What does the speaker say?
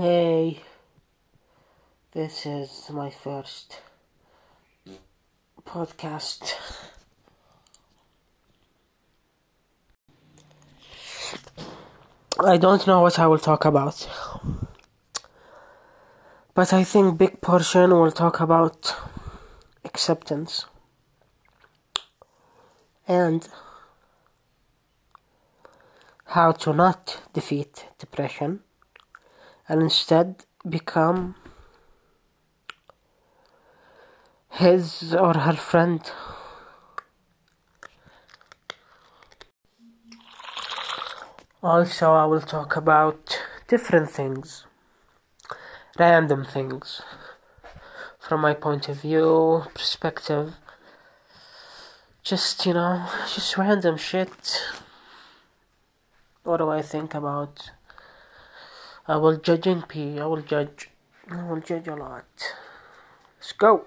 Hey, this is my first podcast. I don't know what I will talk about, but I think big portion will talk about acceptance. And how to not defeat depression and instead become his or her friend. Also, I will talk about different things, random things, from my point of view, perspective. Just, you know, just random shit. What do I think about? I will judge judging I will judge. I will judge a lot. Let's go.